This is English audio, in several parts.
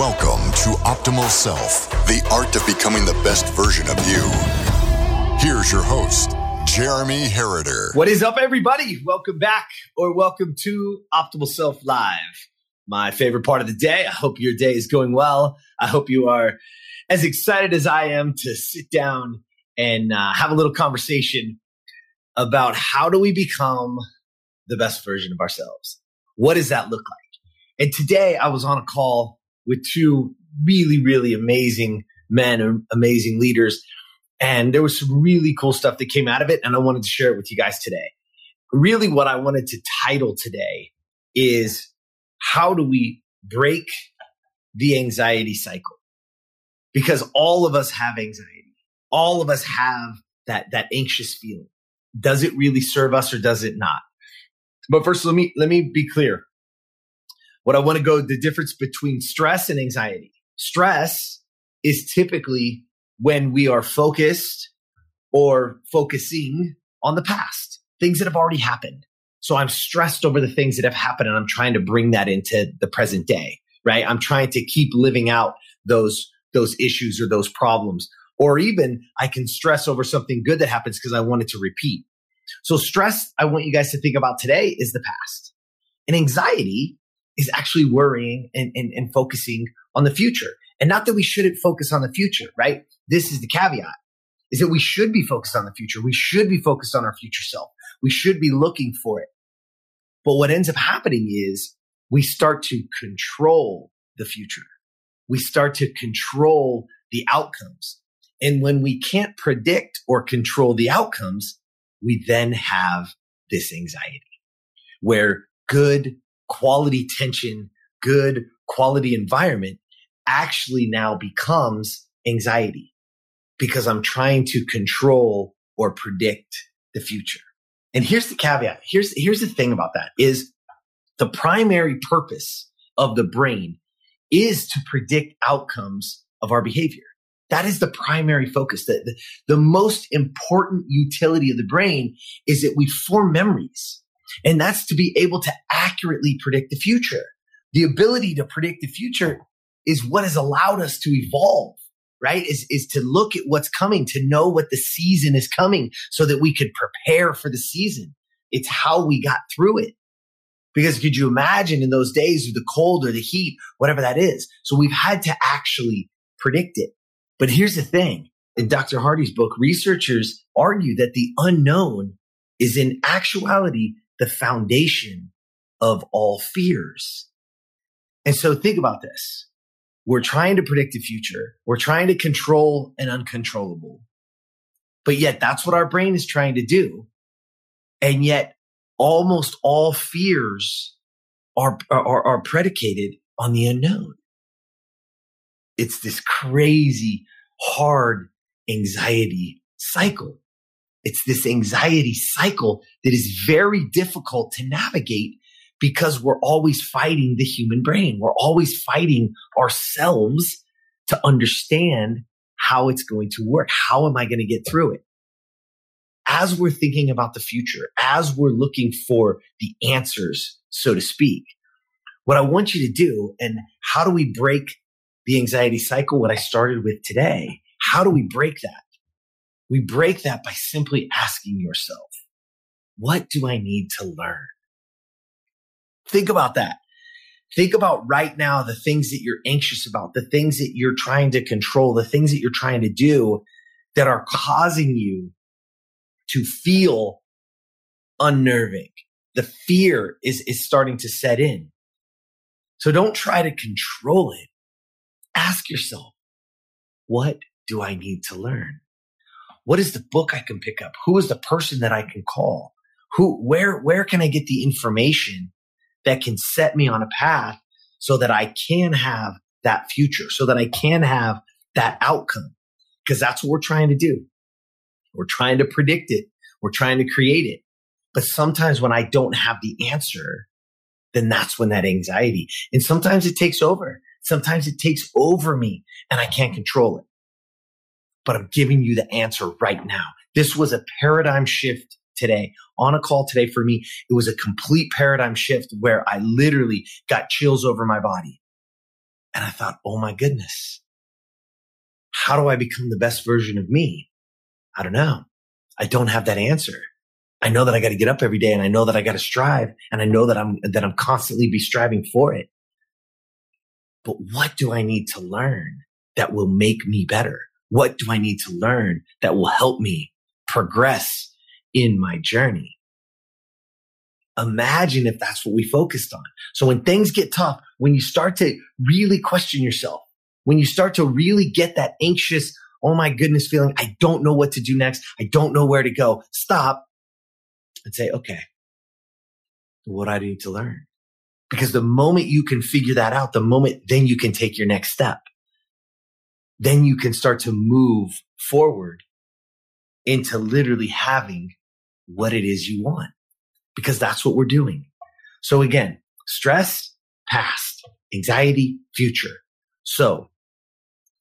Welcome to Optimal Self, the art of becoming the best version of you. Here's your host, Jeremy Herriter. What is up, everybody? Welcome back or welcome to Optimal Self Live. My favorite part of the day. I hope your day is going well. I hope you are as excited as I am to sit down and uh, have a little conversation about how do we become the best version of ourselves? What does that look like? And today I was on a call with two really, really amazing men and amazing leaders. And there was some really cool stuff that came out of it. And I wanted to share it with you guys today. Really, what I wanted to title today is how do we break the anxiety cycle? Because all of us have anxiety. All of us have that, that anxious feeling. Does it really serve us or does it not? But first, let me, let me be clear what I want to go the difference between stress and anxiety. Stress is typically when we are focused or focusing on the past, things that have already happened. So I'm stressed over the things that have happened and I'm trying to bring that into the present day, right? I'm trying to keep living out those, those issues or those problems. Or even I can stress over something good that happens because I want it to repeat. So stress, I want you guys to think about today is the past. And anxiety is actually worrying and, and, and focusing on the future. And not that we shouldn't focus on the future, right? This is the caveat is that we should be focused on the future. We should be focused on our future self. We should be looking for it. But what ends up happening is we start to control the future. We start to control the outcomes. And when we can't predict or control the outcomes, we then have this anxiety where good quality tension, good quality environment actually now becomes anxiety because I'm trying to control or predict the future. And here's the caveat. Here's, here's the thing about that is the primary purpose of the brain is to predict outcomes of our behavior. That is the primary focus. The, the, the most important utility of the brain is that we form memories. And that's to be able to accurately predict the future. The ability to predict the future is what has allowed us to evolve, right? Is, is to look at what's coming, to know what the season is coming so that we could prepare for the season. It's how we got through it. Because could you imagine in those days of the cold or the heat, whatever that is? So we've had to actually predict it. But here's the thing. In Dr. Hardy's book, researchers argue that the unknown is in actuality the foundation of all fears. And so think about this. We're trying to predict the future. We're trying to control an uncontrollable. But yet that's what our brain is trying to do. And yet almost all fears are, are, are predicated on the unknown. It's this crazy, hard anxiety cycle. It's this anxiety cycle that is very difficult to navigate because we're always fighting the human brain. We're always fighting ourselves to understand how it's going to work. How am I going to get through it? As we're thinking about the future, as we're looking for the answers, so to speak, what I want you to do and how do we break the anxiety cycle? What I started with today. How do we break that? We break that by simply asking yourself, what do I need to learn? Think about that. Think about right now the things that you're anxious about, the things that you're trying to control, the things that you're trying to do that are causing you to feel unnerving. The fear is, is starting to set in. So don't try to control it. Ask yourself, what do I need to learn? What is the book I can pick up? Who is the person that I can call? Who, where, where can I get the information that can set me on a path so that I can have that future, so that I can have that outcome? Because that's what we're trying to do. We're trying to predict it. We're trying to create it. But sometimes when I don't have the answer, then that's when that anxiety and sometimes it takes over. Sometimes it takes over me and I can't control it but I'm giving you the answer right now. This was a paradigm shift today on a call today for me. It was a complete paradigm shift where I literally got chills over my body. And I thought, oh my goodness, how do I become the best version of me? I don't know. I don't have that answer. I know that I got to get up every day and I know that I got to strive and I know that I'm, that I'm constantly be striving for it. But what do I need to learn that will make me better? What do I need to learn that will help me progress in my journey? Imagine if that's what we focused on. So when things get tough, when you start to really question yourself, when you start to really get that anxious, oh my goodness feeling, I don't know what to do next. I don't know where to go. Stop and say, okay, what do I need to learn? Because the moment you can figure that out, the moment then you can take your next step. Then you can start to move forward into literally having what it is you want because that's what we're doing. So again, stress, past, anxiety, future. So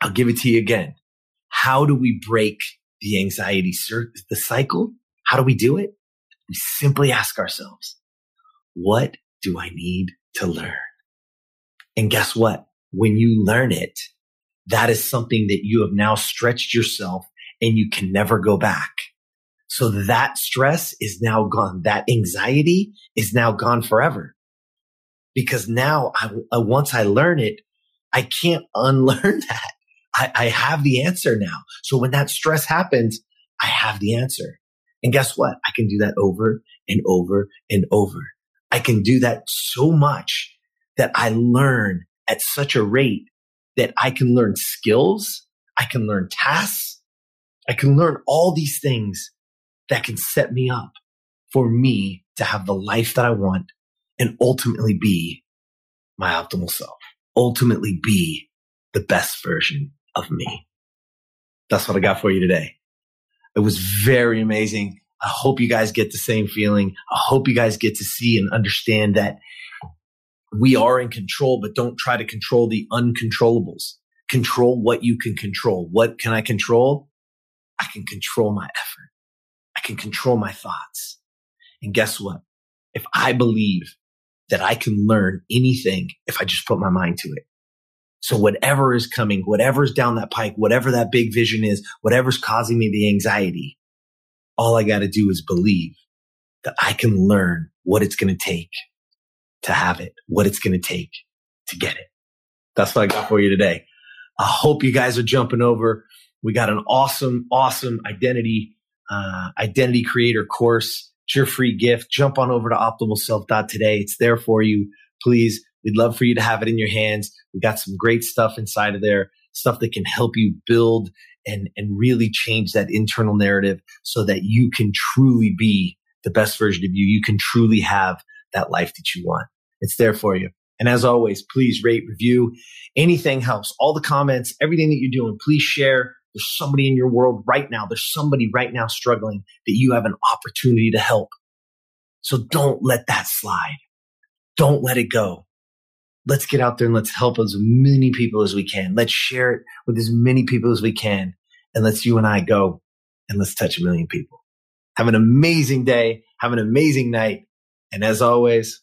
I'll give it to you again. How do we break the anxiety, the cycle? How do we do it? We simply ask ourselves, what do I need to learn? And guess what? When you learn it, that is something that you have now stretched yourself and you can never go back. So that stress is now gone. That anxiety is now gone forever. Because now I, uh, once I learn it, I can't unlearn that. I, I have the answer now. So when that stress happens, I have the answer. And guess what? I can do that over and over and over. I can do that so much that I learn at such a rate that I can learn skills. I can learn tasks. I can learn all these things that can set me up for me to have the life that I want and ultimately be my optimal self, ultimately be the best version of me. That's what I got for you today. It was very amazing. I hope you guys get the same feeling. I hope you guys get to see and understand that we are in control, but don't try to control the uncontrollables. Control what you can control. What can I control? I can control my effort I can control my thoughts. And guess what? If I believe that I can learn anything if I just put my mind to it. So whatever is coming, whatever's down that pike, whatever that big vision is, whatever's causing me the anxiety, all I got to do is believe that I can learn what it's going to take to have it, what it's going to take to get it. That's what I got for you today. I hope you guys are jumping over. We got an awesome, awesome identity uh, identity creator course. It's your free gift. Jump on over to optimalself.today. It's there for you. Please, we'd love for you to have it in your hands. We got some great stuff inside of there, stuff that can help you build and, and really change that internal narrative so that you can truly be the best version of you. You can truly have that life that you want. It's there for you. And as always, please rate, review. Anything helps. All the comments, everything that you're doing, please share there's somebody in your world right now. There's somebody right now struggling that you have an opportunity to help. So don't let that slide. Don't let it go. Let's get out there and let's help as many people as we can. Let's share it with as many people as we can. And let's you and I go and let's touch a million people. Have an amazing day. Have an amazing night. And as always,